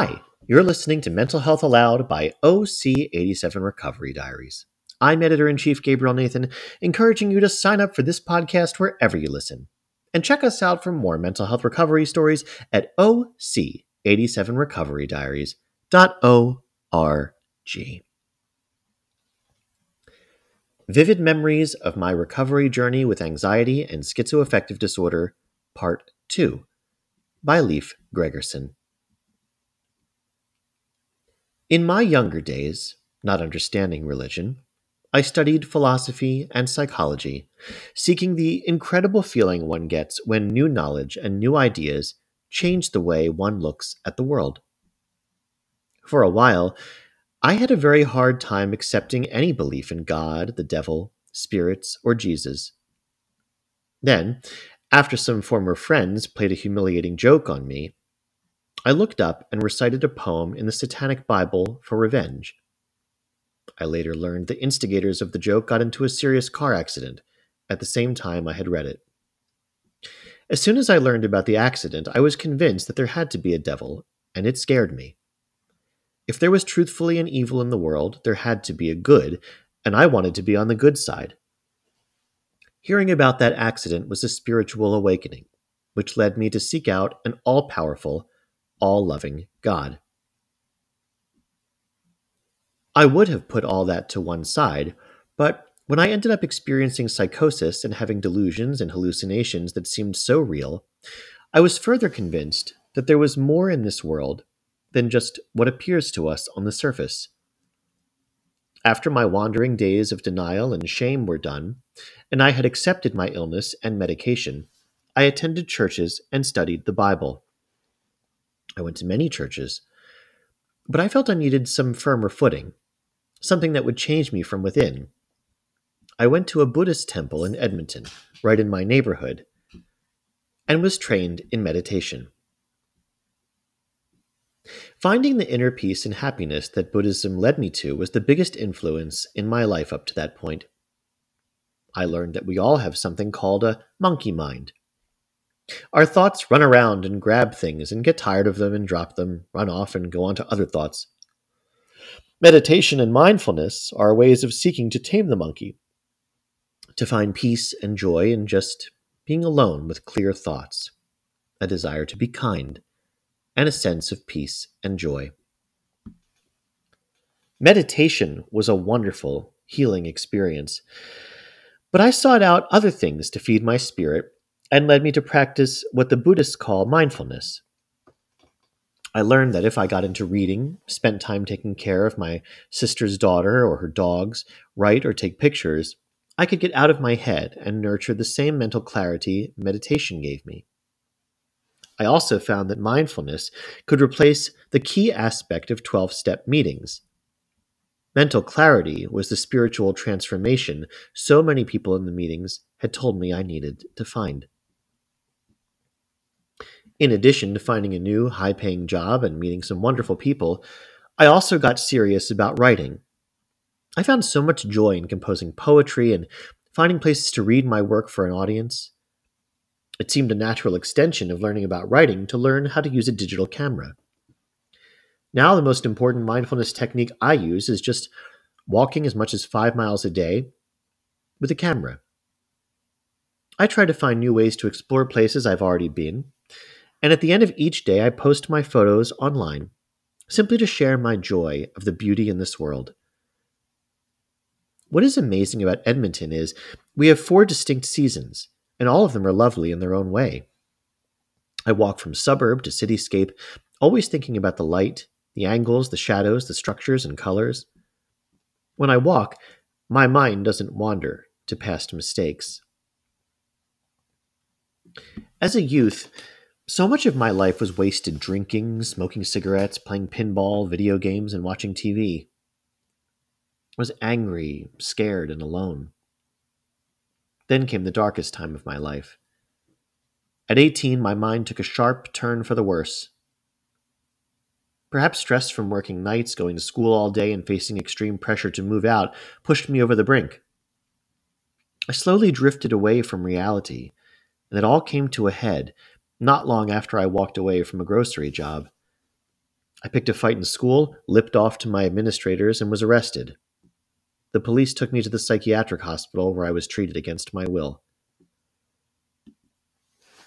Hi, you're listening to Mental Health Aloud by OC87 Recovery Diaries. I'm editor in chief Gabriel Nathan, encouraging you to sign up for this podcast wherever you listen. And check us out for more mental health recovery stories at OC87recoverydiaries.org. Vivid Memories of My Recovery Journey with Anxiety and Schizoaffective Disorder, Part 2 by Leif Gregersen. In my younger days, not understanding religion, I studied philosophy and psychology, seeking the incredible feeling one gets when new knowledge and new ideas change the way one looks at the world. For a while, I had a very hard time accepting any belief in God, the devil, spirits, or Jesus. Then, after some former friends played a humiliating joke on me, I looked up and recited a poem in the Satanic Bible for revenge. I later learned the instigators of the joke got into a serious car accident at the same time I had read it. As soon as I learned about the accident, I was convinced that there had to be a devil, and it scared me. If there was truthfully an evil in the world, there had to be a good, and I wanted to be on the good side. Hearing about that accident was a spiritual awakening, which led me to seek out an all powerful, all loving God. I would have put all that to one side, but when I ended up experiencing psychosis and having delusions and hallucinations that seemed so real, I was further convinced that there was more in this world than just what appears to us on the surface. After my wandering days of denial and shame were done, and I had accepted my illness and medication, I attended churches and studied the Bible. I went to many churches, but I felt I needed some firmer footing, something that would change me from within. I went to a Buddhist temple in Edmonton, right in my neighborhood, and was trained in meditation. Finding the inner peace and happiness that Buddhism led me to was the biggest influence in my life up to that point. I learned that we all have something called a monkey mind, our thoughts run around and grab things and get tired of them and drop them, run off and go on to other thoughts. Meditation and mindfulness are ways of seeking to tame the monkey, to find peace and joy in just being alone with clear thoughts, a desire to be kind, and a sense of peace and joy. Meditation was a wonderful, healing experience, but I sought out other things to feed my spirit and led me to practice what the Buddhists call mindfulness. I learned that if I got into reading, spent time taking care of my sister's daughter or her dogs, write or take pictures, I could get out of my head and nurture the same mental clarity meditation gave me. I also found that mindfulness could replace the key aspect of 12 step meetings. Mental clarity was the spiritual transformation so many people in the meetings had told me I needed to find. In addition to finding a new, high paying job and meeting some wonderful people, I also got serious about writing. I found so much joy in composing poetry and finding places to read my work for an audience. It seemed a natural extension of learning about writing to learn how to use a digital camera. Now, the most important mindfulness technique I use is just walking as much as five miles a day with a camera. I try to find new ways to explore places I've already been and at the end of each day, I post my photos online, simply to share my joy of the beauty in this world. What is amazing about Edmonton is we have four distinct seasons, and all of them are lovely in their own way. I walk from suburb to cityscape, always thinking about the light, the angles, the shadows, the structures, and colors. When I walk, my mind doesn't wander to past mistakes. As a youth, so much of my life was wasted drinking, smoking cigarettes, playing pinball, video games, and watching TV. I was angry, scared, and alone. Then came the darkest time of my life. At 18, my mind took a sharp turn for the worse. Perhaps stress from working nights, going to school all day, and facing extreme pressure to move out pushed me over the brink. I slowly drifted away from reality, and it all came to a head not long after I walked away from a grocery job. I picked a fight in school, lipped off to my administrators, and was arrested. The police took me to the psychiatric hospital where I was treated against my will.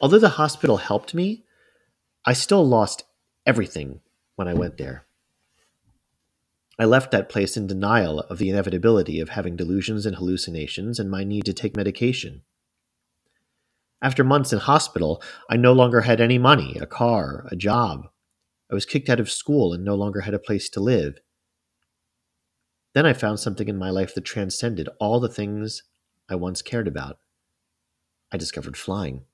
Although the hospital helped me, I still lost everything when I went there. I left that place in denial of the inevitability of having delusions and hallucinations and my need to take medication. After months in hospital, I no longer had any money, a car, a job. I was kicked out of school and no longer had a place to live. Then I found something in my life that transcended all the things I once cared about. I discovered flying.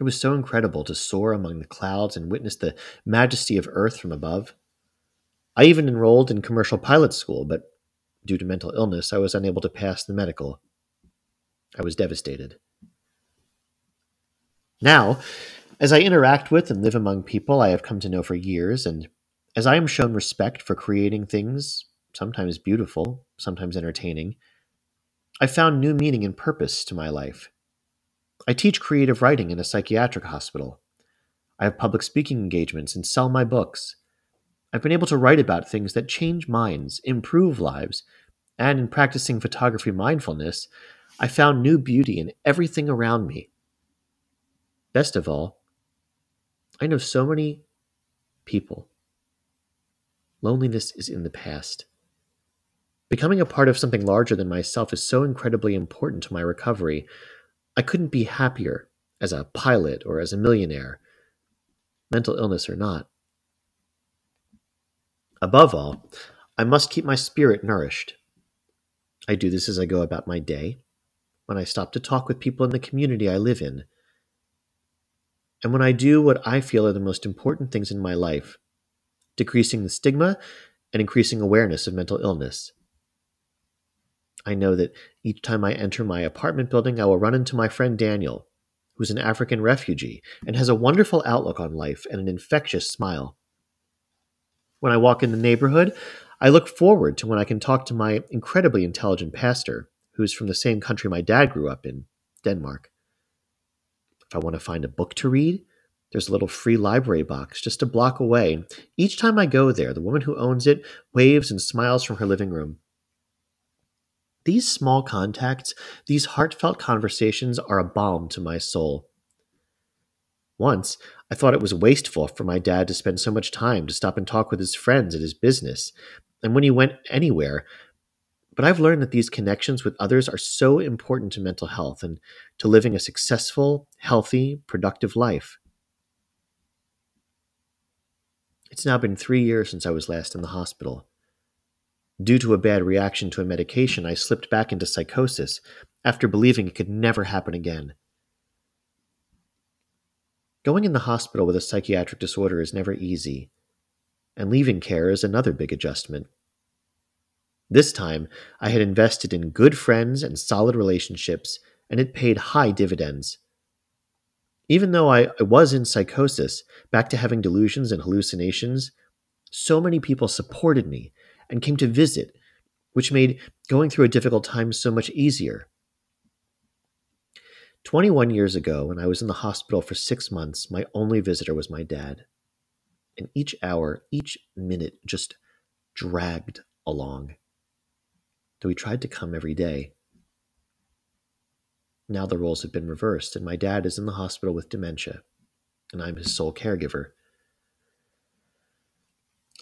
It was so incredible to soar among the clouds and witness the majesty of Earth from above. I even enrolled in commercial pilot school, but due to mental illness, I was unable to pass the medical. I was devastated. Now, as I interact with and live among people I have come to know for years, and as I am shown respect for creating things, sometimes beautiful, sometimes entertaining, I found new meaning and purpose to my life. I teach creative writing in a psychiatric hospital. I have public speaking engagements and sell my books. I've been able to write about things that change minds, improve lives, and in practicing photography mindfulness, I found new beauty in everything around me. Best of all, I know so many people. Loneliness is in the past. Becoming a part of something larger than myself is so incredibly important to my recovery. I couldn't be happier as a pilot or as a millionaire, mental illness or not. Above all, I must keep my spirit nourished. I do this as I go about my day, when I stop to talk with people in the community I live in, and when I do what I feel are the most important things in my life decreasing the stigma and increasing awareness of mental illness. I know that each time I enter my apartment building, I will run into my friend Daniel, who's an African refugee and has a wonderful outlook on life and an infectious smile. When I walk in the neighborhood, I look forward to when I can talk to my incredibly intelligent pastor, who's from the same country my dad grew up in, Denmark. If I want to find a book to read, there's a little free library box just a block away. Each time I go there, the woman who owns it waves and smiles from her living room. These small contacts, these heartfelt conversations are a balm to my soul. Once, I thought it was wasteful for my dad to spend so much time to stop and talk with his friends at his business, and when he went anywhere. But I've learned that these connections with others are so important to mental health and to living a successful, healthy, productive life. It's now been three years since I was last in the hospital. Due to a bad reaction to a medication, I slipped back into psychosis after believing it could never happen again. Going in the hospital with a psychiatric disorder is never easy, and leaving care is another big adjustment. This time, I had invested in good friends and solid relationships, and it paid high dividends. Even though I, I was in psychosis, back to having delusions and hallucinations, so many people supported me and came to visit, which made going through a difficult time so much easier. 21 years ago, when I was in the hospital for six months, my only visitor was my dad. And each hour, each minute just dragged along. Though he tried to come every day. Now the roles have been reversed, and my dad is in the hospital with dementia, and I'm his sole caregiver.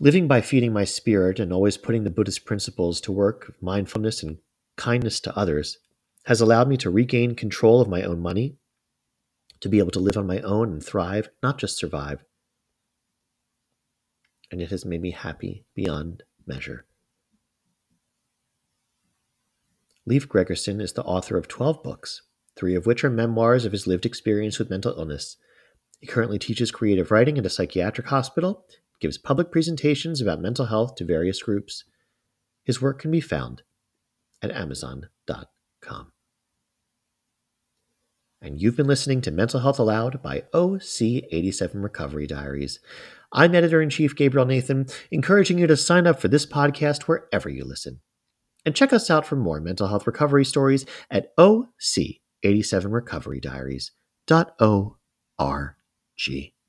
Living by feeding my spirit and always putting the Buddhist principles to work of mindfulness and kindness to others has allowed me to regain control of my own money, to be able to live on my own and thrive, not just survive. And it has made me happy beyond measure. Leif Gregersen is the author of 12 books, three of which are memoirs of his lived experience with mental illness. He currently teaches creative writing at a psychiatric hospital, gives public presentations about mental health to various groups. His work can be found at amazon.com. And you've been listening to Mental Health Aloud by OC87 Recovery Diaries. I'm editor in chief Gabriel Nathan, encouraging you to sign up for this podcast wherever you listen. And check us out for more mental health recovery stories at OC87recoverydiaries.org.